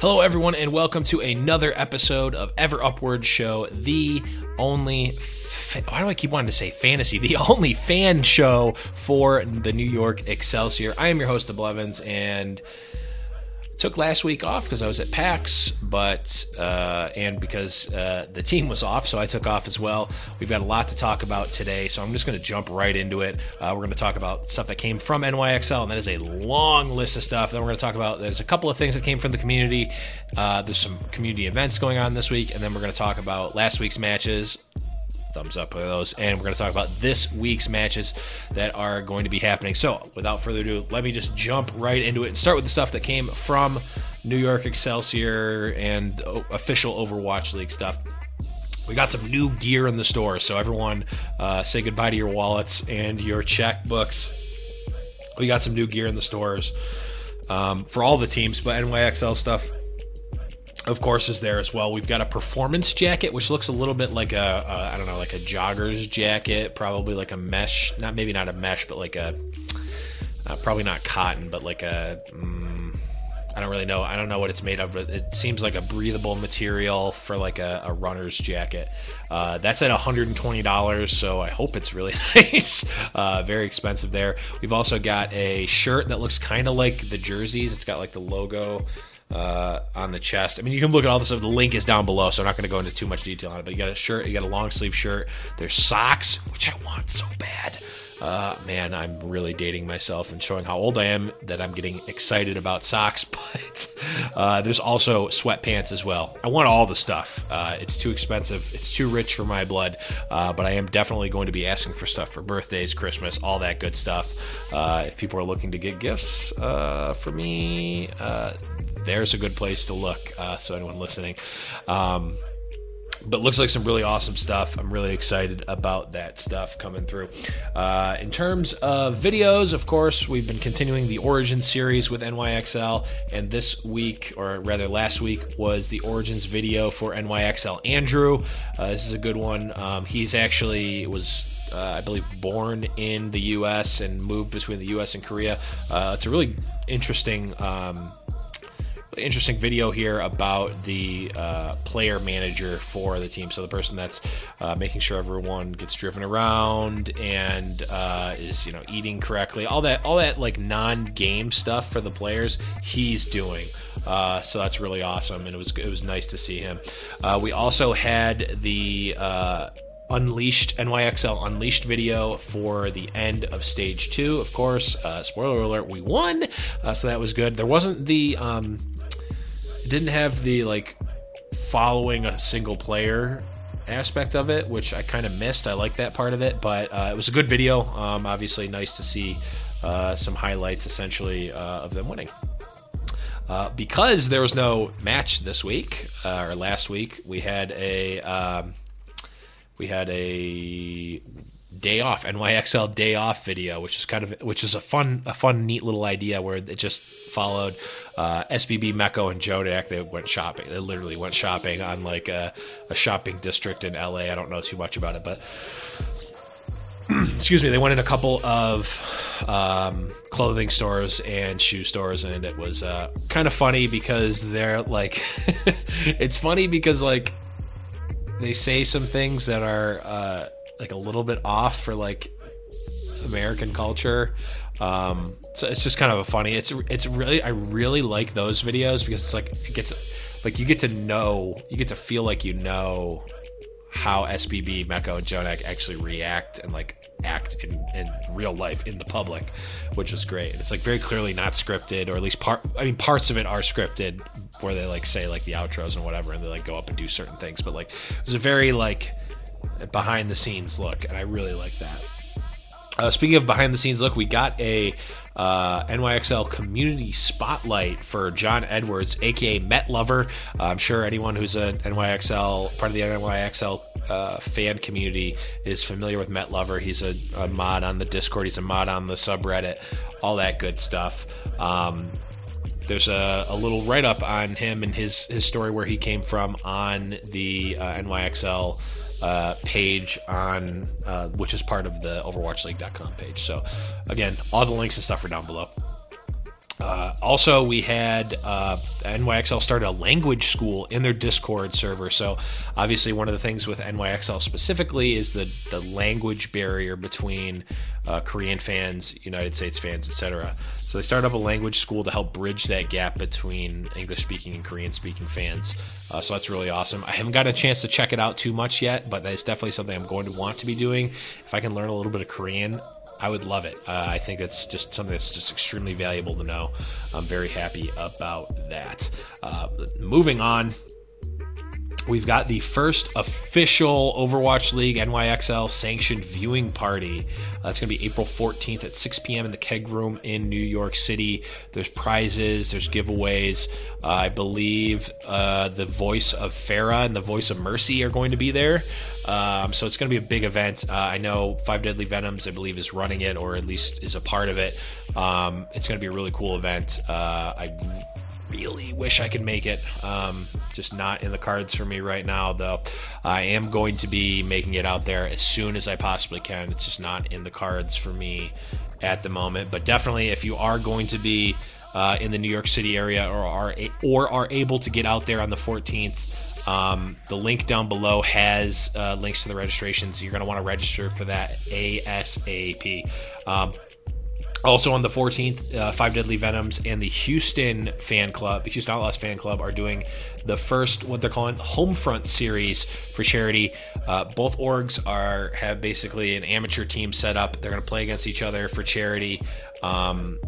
Hello, everyone, and welcome to another episode of Ever Upward Show, the only. Fa- why do I keep wanting to say fantasy? The only fan show for the New York Excelsior. I am your host, Blevins, and took last week off because I was at PAX, but uh, and because uh, the team was off, so I took off as well. We've got a lot to talk about today, so I'm just going to jump right into it. Uh, we're going to talk about stuff that came from NYXL, and that is a long list of stuff. Then we're going to talk about there's a couple of things that came from the community. Uh, there's some community events going on this week, and then we're going to talk about last week's matches thumbs up for those. And we're going to talk about this week's matches that are going to be happening. So, without further ado, let me just jump right into it and start with the stuff that came from New York Excelsior and official Overwatch League stuff. We got some new gear in the store, so everyone uh, say goodbye to your wallets and your checkbooks. We got some new gear in the stores um, for all the teams, but NYXL stuff of course, is there as well. We've got a performance jacket, which looks a little bit like a a I don't know, like a jogger's jacket, probably like a mesh, not maybe not a mesh, but like a uh, probably not cotton, but like a. Mm, I don't really know. I don't know what it's made of, but it seems like a breathable material for like a, a runner's jacket. Uh, that's at $120, so I hope it's really nice. Uh, very expensive there. We've also got a shirt that looks kind of like the jerseys. It's got like the logo uh, on the chest. I mean, you can look at all this stuff. The link is down below, so I'm not going to go into too much detail on it. But you got a shirt, you got a long sleeve shirt. There's socks, which I want so bad. Uh, man, I'm really dating myself and showing how old I am that I'm getting excited about socks. But uh, there's also sweatpants as well. I want all the stuff. Uh, it's too expensive. It's too rich for my blood. Uh, but I am definitely going to be asking for stuff for birthdays, Christmas, all that good stuff. Uh, if people are looking to get gifts uh, for me, there's a good place to look. so anyone listening. Um, but looks like some really awesome stuff. I'm really excited about that stuff coming through. Uh, in terms of videos, of course, we've been continuing the Origin series with NYXL, and this week, or rather last week, was the Origins video for NYXL Andrew. Uh, this is a good one. Um, he's actually was uh, I believe, born in the U.S. and moved between the U.S. and Korea. Uh, it's a really interesting um, interesting video here about the uh, player manager for the team. So the person that's uh, making sure everyone gets driven around and uh, is you know eating correctly, all that all that like non-game stuff for the players, he's doing. Uh, so that's really awesome, and it was it was nice to see him. Uh, we also had the uh, Unleashed NYXL Unleashed video for the end of stage two. Of course, uh, spoiler alert, we won, uh, so that was good. There wasn't the um, didn't have the like following a single player aspect of it, which I kind of missed. I like that part of it, but uh, it was a good video. Um, obviously, nice to see uh, some highlights essentially uh, of them winning. Uh, because there was no match this week uh, or last week, we had a um, we had a day off NYXL day off video, which is kind of which is a fun a fun neat little idea where it just followed uh, SBB, Meko, and JJoNak. They went shopping. They literally went shopping on like a, a shopping district in LA. I don't know too much about it, but excuse me, they went in a couple of um, clothing stores and shoe stores, and it was uh, kind of funny because they're like, it's funny because like they say some things that are uh, like a little bit off for like American culture. Um, so it's just kind of a funny. It's it's really I really like those videos because it's like it gets like you get to know you get to feel like you know how SBB, Meko, and JJoNak actually react and like act in, in real life in the public, which is great. It's like very clearly not scripted, or at least part. I mean, parts of it are scripted, where they like say like the outros and whatever, and they like go up and do certain things. But like, it was a very like behind the scenes look, and I really like that. Uh, speaking of behind the scenes look, we got a uh, NYXL community spotlight for John Edwards, aka Met Lover. Uh, I'm sure anyone who's a NYXL part of the NYXL uh, fan community is familiar with Met Lover. He's a, a, mod on the Discord. He's a mod on the subreddit. All that good stuff. Um, there's a, a little write up on him and his his story where he came from on the uh, NYXL uh, page on uh, which is part of the overwatchleague.com page so again all the links and stuff are down below Uh, also, we had uh, NYXL started a language school in their Discord server. So, obviously, one of the things with NYXL specifically is the the language barrier between uh, Korean fans, United States fans, etc. So, they started up a language school to help bridge that gap between English speaking and Korean speaking fans. Uh, so, that's really awesome. I haven't got a chance to check it out too much yet, but that is definitely something I'm going to want to be doing. If I can learn a little bit of Korean, I would love it. Uh, I think that's just something that's just extremely valuable to know. I'm very happy about that. Uh, moving on, we've got the first official Overwatch League NYXL sanctioned viewing party. That's going to be April 14th at 6 p.m. in the Keg Room in New York City. There's prizes, there's giveaways. Uh, I believe uh, the voice of Pharah and the voice of Mercy are going to be there. Um, so it's going to be a big event. Uh, I know Five Deadly Venoms, I believe, is running it or at least is a part of it. Um, it's going to be a really cool event. Uh, I really wish I could make it. Um, just not in the cards for me right now, though. I am going to be making it out there as soon as I possibly can. It's just not in the cards for me at the moment. But definitely, if you are going to be uh, in the New York City area or are or are able to get out there on the 14th. Um, the link down below has uh, links to the registrations. You're going to want to register for that ASAP. Um, also on the 14th, uh, Five Deadly Venoms and the Houston fan club, the Houston Outlaws fan club, are doing the first what they're calling Homefront series for charity. Uh, both orgs are have basically an amateur team set up. They're going to play against each other for charity. Um,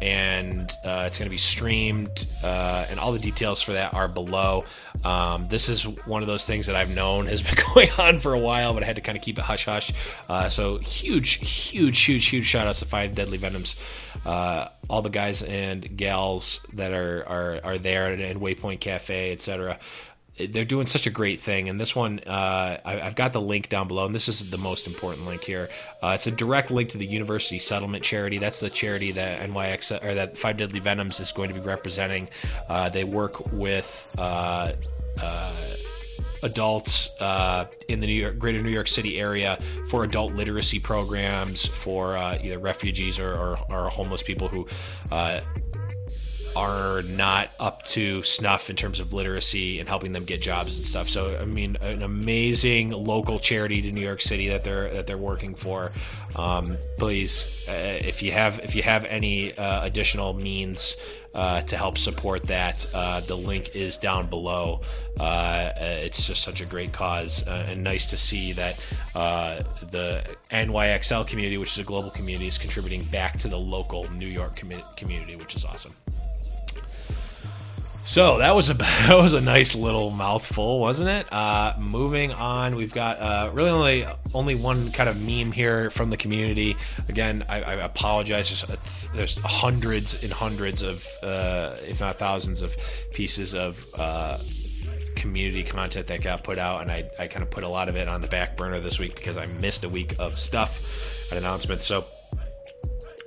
and uh, it's going to be streamed, uh, and all the details for that are below. Um, this is one of those things that I've known has been going on for a while, but I had to kind of keep it hush hush. Uh, so huge, huge, huge, huge shout outs to Five Deadly Venoms, uh, all the guys and gals that are are, are there, and Waypoint Cafe, etc they're doing such a great thing. And this one uh, I, have got the link down below and this is the most important link here. Uh, it's a direct link to the university settlement charity. That's the charity that nyx or that five deadly venoms is going to be representing. Uh, they work with uh, uh, adults uh, in the New York, greater New York City area for adult literacy programs for either refugees or, or, or, homeless people who are not up to snuff in terms of literacy and helping them get jobs and stuff. So I mean, an amazing local charity to New York City that they're that they're working for. Um, please, uh, if you have if you have any uh, additional means. Uh, to help support that, uh, the link is down below. Uh, it's just such a great cause, uh, and nice to see that the NYXL community, which is a global community, is contributing back to the local New York com- community, which is awesome. So that was a that was a nice little mouthful, wasn't it? Uh, moving on, we've got uh, really only only one kind of meme here from the community. Again, I, I apologize. There's, there's hundreds and hundreds of, uh, if not thousands, of pieces of uh, community content that got put out, and I, I kind of put a lot of it on the back burner this week because I missed a week of stuff and announcements. So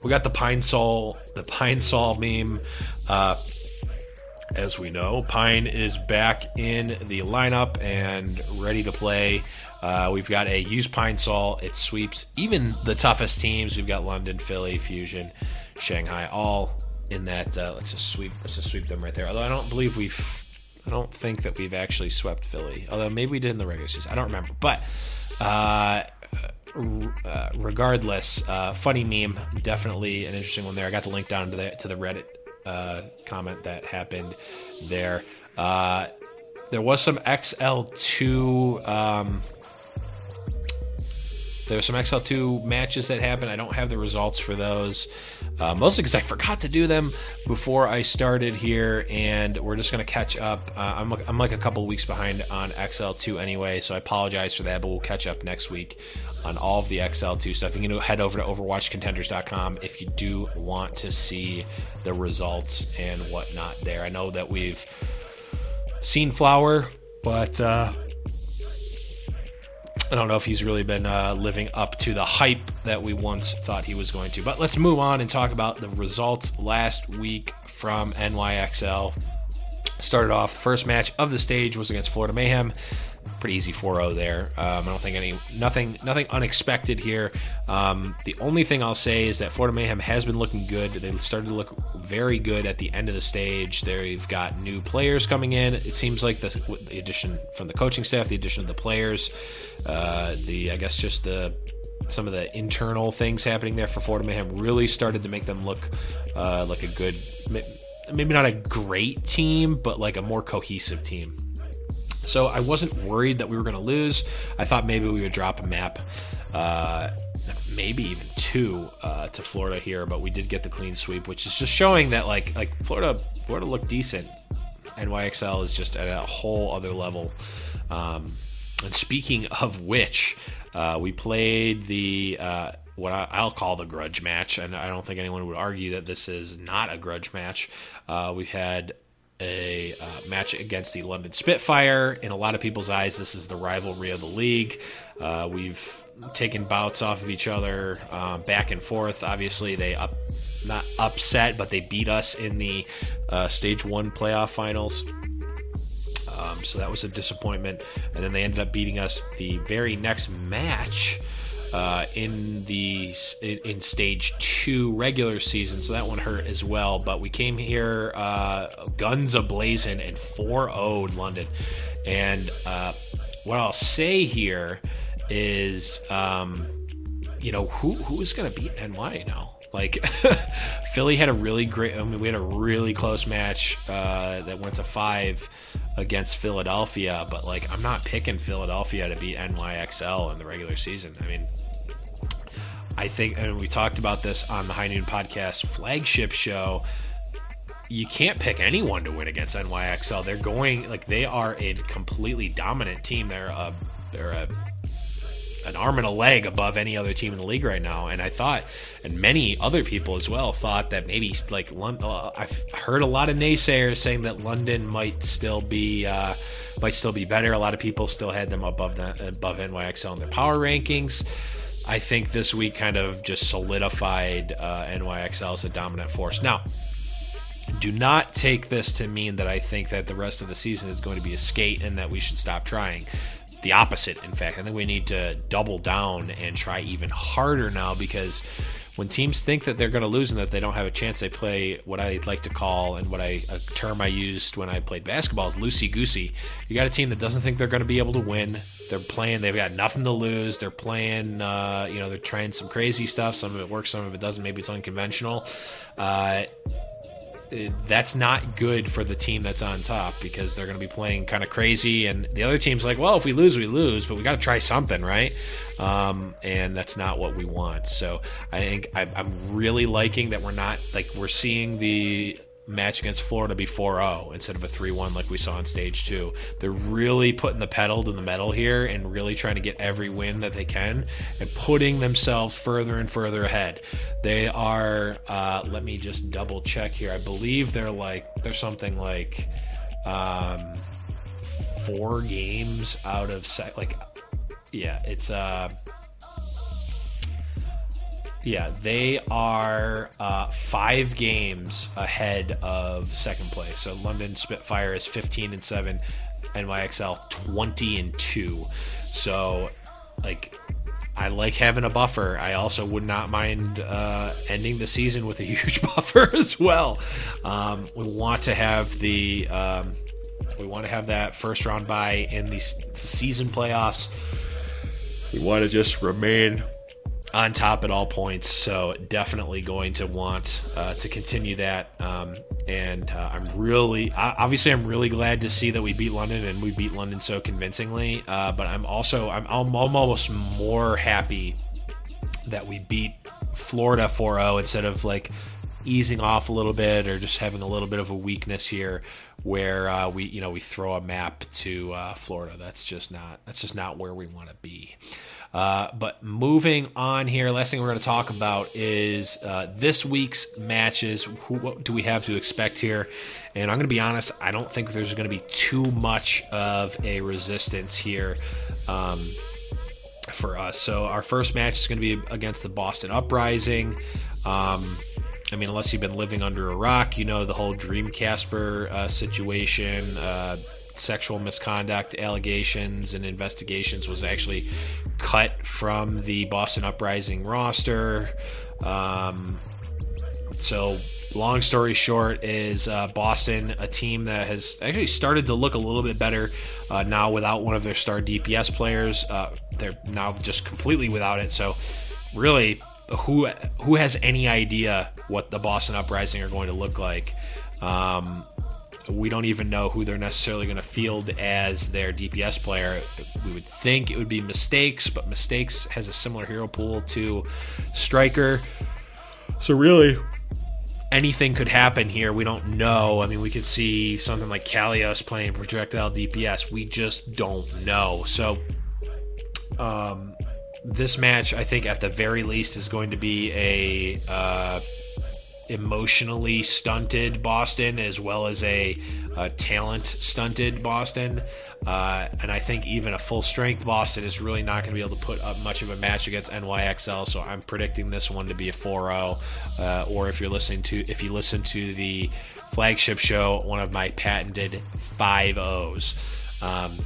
we got the Pine Sol, the Pine Sol meme. Uh, as we know, Pine is back in the lineup and ready to play. Uh, we've got a use Pine Sol. It sweeps even the toughest teams. We've got London, Philly, Fusion, Shanghai, all in that. Uh, let's just sweep. Let's just sweep them right there. Although I don't believe we've. I don't think that we've actually swept Philly. Although maybe we did in the regular season. I don't remember. But uh, uh, regardless, uh, funny meme, definitely an interesting one there. I got the link down to the to the Reddit uh, comment that happened there. Uh, there was some XL2. Um, there were some XL2 matches that happened. I don't have the results for those, uh, mostly because I forgot to do them before I started here, and we're just going to catch up. Uh, I'm, I'm like a couple weeks behind on XL2 anyway, so I apologize for that, but we'll catch up next week on all of the XL2 stuff. You can head over to OverwatchContenders.com if you do want to see the results and whatnot there. I know that we've seen Flower, but. Uh, I don't know if he's really been uh, living up to the hype that we once thought he was going to. But let's move on and talk about the results last week from NYXL. Started off, first match of the stage was against Florida Mayhem. Pretty easy 4-0 there. Um, I don't think any nothing nothing unexpected here. Um, the only thing I'll say is that Florida Mayhem has been looking good. They started to look very good at the end of the stage. They've got new players coming in. It seems like the, the addition from the coaching staff, the addition of the players, uh, the I guess just the some of the internal things happening there for Florida Mayhem really started to make them look uh, like a good, maybe not a great team, but like a more cohesive team. So I wasn't worried that we were going to lose. I thought maybe we would drop a map, uh, maybe even two uh, to Florida here, but we did get the clean sweep, which is just showing that like like Florida Florida looked decent. NYXL is just at a whole other level. Um, and speaking of which, uh, we played the uh, what I, will call the grudge match, and I don't think anyone would argue that this is not a grudge match. Uh, we had a uh, match against the London Spitfire. In a lot of people's eyes, this is the rivalry of the league. Uh, we've taken bouts off of each other uh, back and forth. Obviously, they up not upset, but they beat us in the uh, stage one playoff finals. Um, so that was a disappointment. And then they ended up beating us the very next match uh, in the in stage two regular season, so that one hurt as well. But we came here uh, guns ablazing and 4 0 London. And uh, what I'll say here is, um, you know, who who is going to beat NY now? Like Philly had a really great. I mean, we had a really close match uh, that went to five against Philadelphia, but like I'm not picking Philadelphia to beat NYXL in the regular season. I mean, I think, and we talked about this on the High Noon Podcast flagship show. You can't pick anyone to win against NYXL. They're going like they are a completely dominant team. They're a they're a an arm and a leg above any other team in the league right now. And I thought, and many other people as well thought that maybe like Uh, I've heard a lot of naysayers saying that London might still be uh, might still be better. A lot of people still had them above the, above NYXL in their power rankings. I think this week kind of just solidified uh, NYXL as a dominant force. Now, do not take this to mean that I think that the rest of the season is going to be a skate and that we should stop trying the opposite. In fact, I think we need to double down and try even harder now because when teams think that they're going to lose and that they don't have a chance, they play what I like to call and what I a term I used when I played basketball is loosey goosey. You got a team that doesn't think they're going to be able to win. They're playing. They've got nothing to lose. They're playing. Uh, you know, they're trying some crazy stuff. Some of it works. Some of it doesn't. Maybe it's unconventional. Uh, that's not good for the team that's on top because they're going to be playing kind of crazy, and the other team's like, well, if we lose, we lose, but we got to try something, right? Um, and that's not what we want. So I think I'm really liking that we're not like we're seeing the match against Florida be 4-0 instead of a 3-1 like we saw in stage 2. They're really putting the pedal to the metal here and really trying to get every win that they can and putting themselves further and further ahead. They are uh, let me just double check here. I believe they're like they're something like um, four games out of like yeah, it's uh yeah, they are uh, five games ahead of second place. So London Spitfire is 15 and seven, NYXL 20 and two. So, like, I like having a buffer. I also would not mind uh, ending the season with a huge buffer as well. Um, we want to have the um, we want to have that first round bye in the season playoffs. We want to just remain on top at all points. So definitely going to want uh, to continue that. Um, and uh, I'm really, obviously, I'm really glad to see that we beat London and we beat London so convincingly. Uh, but I'm also, I'm, I'm almost more happy that we beat Florida 4-0 instead of like easing off a little bit or just having a little bit of a weakness here where uh, we you know we throw a map to uh, Florida that's just not that's just not where we want to be uh, but moving on here, last thing we're going to talk about is uh, this week's matches. Who, what do we have to expect here? And I'm going to be honest, I don't think there's going to be too much of a resistance here. Um, for us. So our first match is going to be against the Boston Uprising. Um, I mean, unless you've been living under a rock, you know the whole DreamKazper uh, situation. Uh, sexual misconduct allegations and investigations was actually cut from the Boston Uprising roster. Um, so long story short is uh, Boston, a team that has actually started to look a little bit better uh, now without one of their star DPS players. Uh, they're now just completely without it. So really, who who has any idea what the Boston Uprising are going to look like? Um, we don't even know who they're necessarily going to field as their DPS player. We would think it would be Mistakes, but Mistakes has a similar hero pool to Striker. So really, anything could happen here. We don't know. I mean, we could see something like Kalios playing projectile DPS. We just don't know. So, um, this match, I think, at the very least, is going to be a uh, emotionally stunted Boston as well as a, a talent stunted Boston. Uh, and I think even a full strength Boston is really not going to be able to put up much of a match against NYXL. So I'm predicting this one to be a 4-0. Uh, or if you're listening to if you listen to the flagship show, one of my patented 5-0s. Um,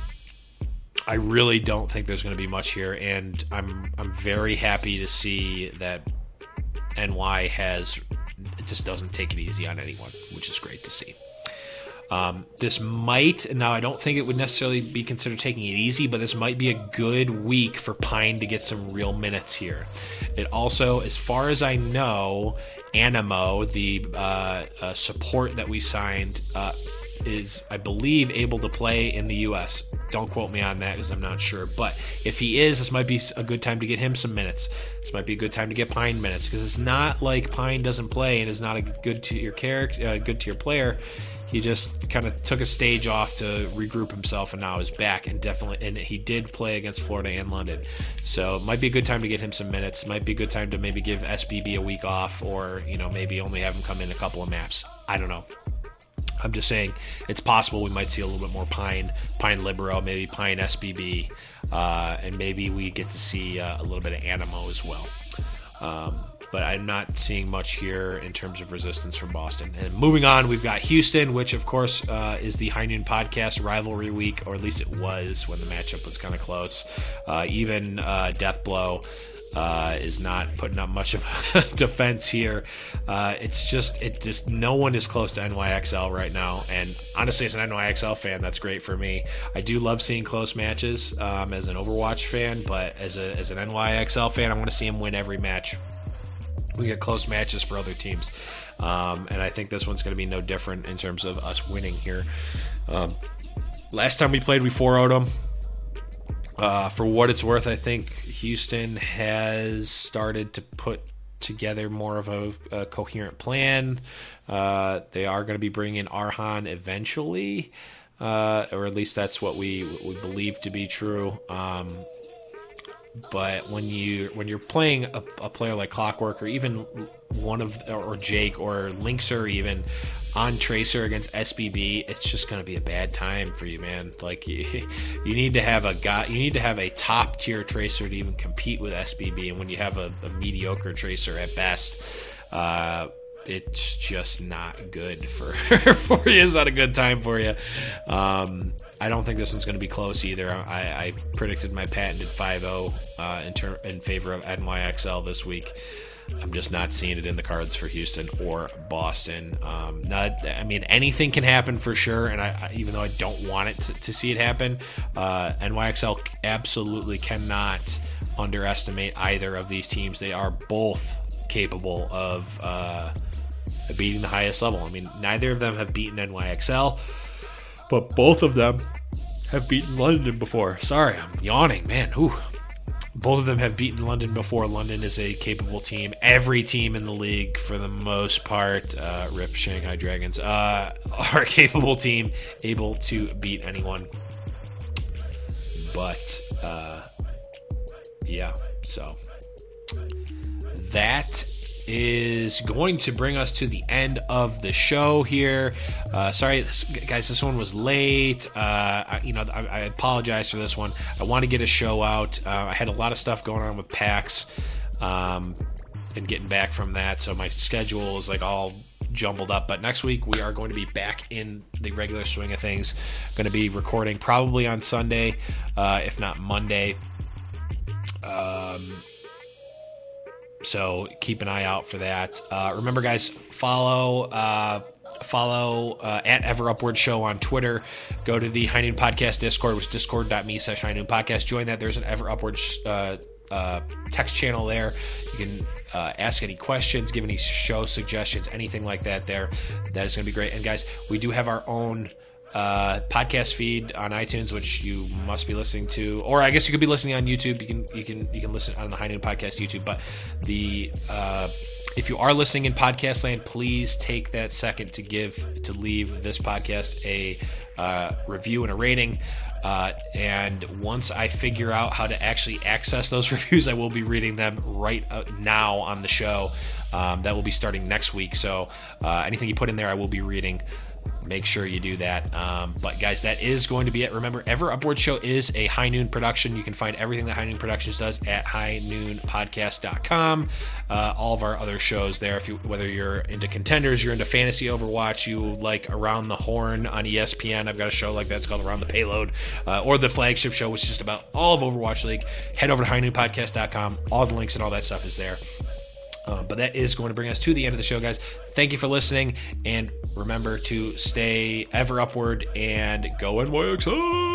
I really don't think there's going to be much here, and I'm I'm very happy to see that NY has just doesn't take it easy on anyone, which is great to see. Um, this might now I don't think it would necessarily be considered taking it easy, but this might be a good week for Pine to get some real minutes here. It also, as far as I know, Anamo, the uh, uh, support that we signed, uh, is I believe able to play in the U.S. Don't quote me on that because I'm not sure. But if he is, this might be a good time to get him some minutes. This might be a good time to get Pine minutes because it's not like Pine doesn't play and is not a good to your character, uh, good to your player. He just kind of took a stage off to regroup himself and now is back and definitely and he did play against Florida and London. So it might be a good time to get him some minutes. Might be a good time to maybe give SBB a week off or, you know, maybe only have him come in a couple of maps. I don't know. I'm just saying it's possible we might see a little bit more Pine, Pine Libero, maybe Pine SBB, uh, and maybe we get to see uh, a little bit of Anamo as well. Um, but I'm not seeing much here in terms of resistance from Boston. And moving on, we've got Houston, which of course uh, is the High Noon Podcast rivalry week, or at least it was when the matchup was kind of close. Uh, even uh, Death Blow uh, is not putting up much of a defense here. Uh, it's just it just no one is close to NYXL right now, and honestly, as an NYXL fan, that's great for me. I do love seeing close matches um, as an Overwatch fan, but as a as an NYXL fan, I want to see him win every match. We get close matches for other teams, um, and I think this one's going to be no different in terms of us winning here. Um, last time we played, we 4 0'd them. Uh, for what it's worth, I think Houston has started to put together more of a, a coherent plan. Uh, they are going to be bringing Arhan eventually, uh, or at least that's what we we believe to be true. Um, but when you when you're playing a, a, player like Clockwork or even one of or Jake or LiNkzr even on Tracer against SBB, it's just going to be a bad time for you, man. Like you, you need to have a guy, you need to have a top tier Tracer to even compete with SBB, and when you have a, a mediocre Tracer at best. Uh, it's just not good for for you. It's not a good time for you. Um, I don't think this one's going to be close either. I, I predicted my patented 5-0 uh, in, ter- in favor of NYXL this week. I'm just not seeing it in the cards for Houston or Boston. Um, not, I mean, anything can happen for sure, and I, I even though I don't want it to, to see it happen, uh, NYXL absolutely cannot underestimate either of these teams. They are both capable of uh, beating the highest level. I mean, neither of them have beaten NYXL, but both of them have beaten London before. Sorry, I'm yawning, man. Ooh, both of them have beaten London before. London is a capable team. Every team in the league, for the most part, uh, RIP Shanghai Dragons, uh, are a capable team, able to beat anyone. But, uh, yeah, so that is going to bring us to the end of the show here. Uh, sorry, guys, this one was late. Uh, I, you know, I, I, apologize for this one. I want to get a show out. Uh, I had a lot of stuff going on with PAX um, and getting back from that, so my schedule is like all jumbled up. But next week we are going to be back in the regular swing of things. Going to be recording probably on Sunday, uh, if not Monday. Um, so keep an eye out for that. Uh, remember, guys, follow. Uh, follow uh, at Ever Upward Show on Twitter. Go to the High Noon Podcast Discord, which is discord.me slash High Noon Podcast. Join that. There's an Ever Upward uh, uh, text channel there. You can uh, ask any questions, give any show suggestions, anything like that there. That is going to be great. And guys, we do have our own uh, podcast feed on iTunes, which you must be listening to, or I guess you could be listening on YouTube. You can you can you can listen on the High Noon Podcast YouTube. But the uh, if you are listening in podcast land, please take that second to give to leave this podcast a uh, review and a rating. Uh, and once I figure out how to actually access those reviews, I will be reading them right now on the show. Um, that will be starting next week. So uh, anything you put in there, I will be reading make sure you do that. Um, but guys, that is going to be it. Remember, Ever Upward Show is a High Noon production. You can find everything that High Noon Productions does at highnoonpodcast.com. Uh, all of our other shows there. If you whether you're into contenders, you're into fantasy Overwatch, you like Around the Horn on ESPN. I've got a show like that. It's called Around the Payload, uh, or the flagship show, which is just about all of Overwatch League. Head over to highnoonpodcast.com. All the links and all that stuff is there. Um, but that is going to bring us to the end of the show, guys. Thank you for listening, and remember to stay ever upward and go NYXL.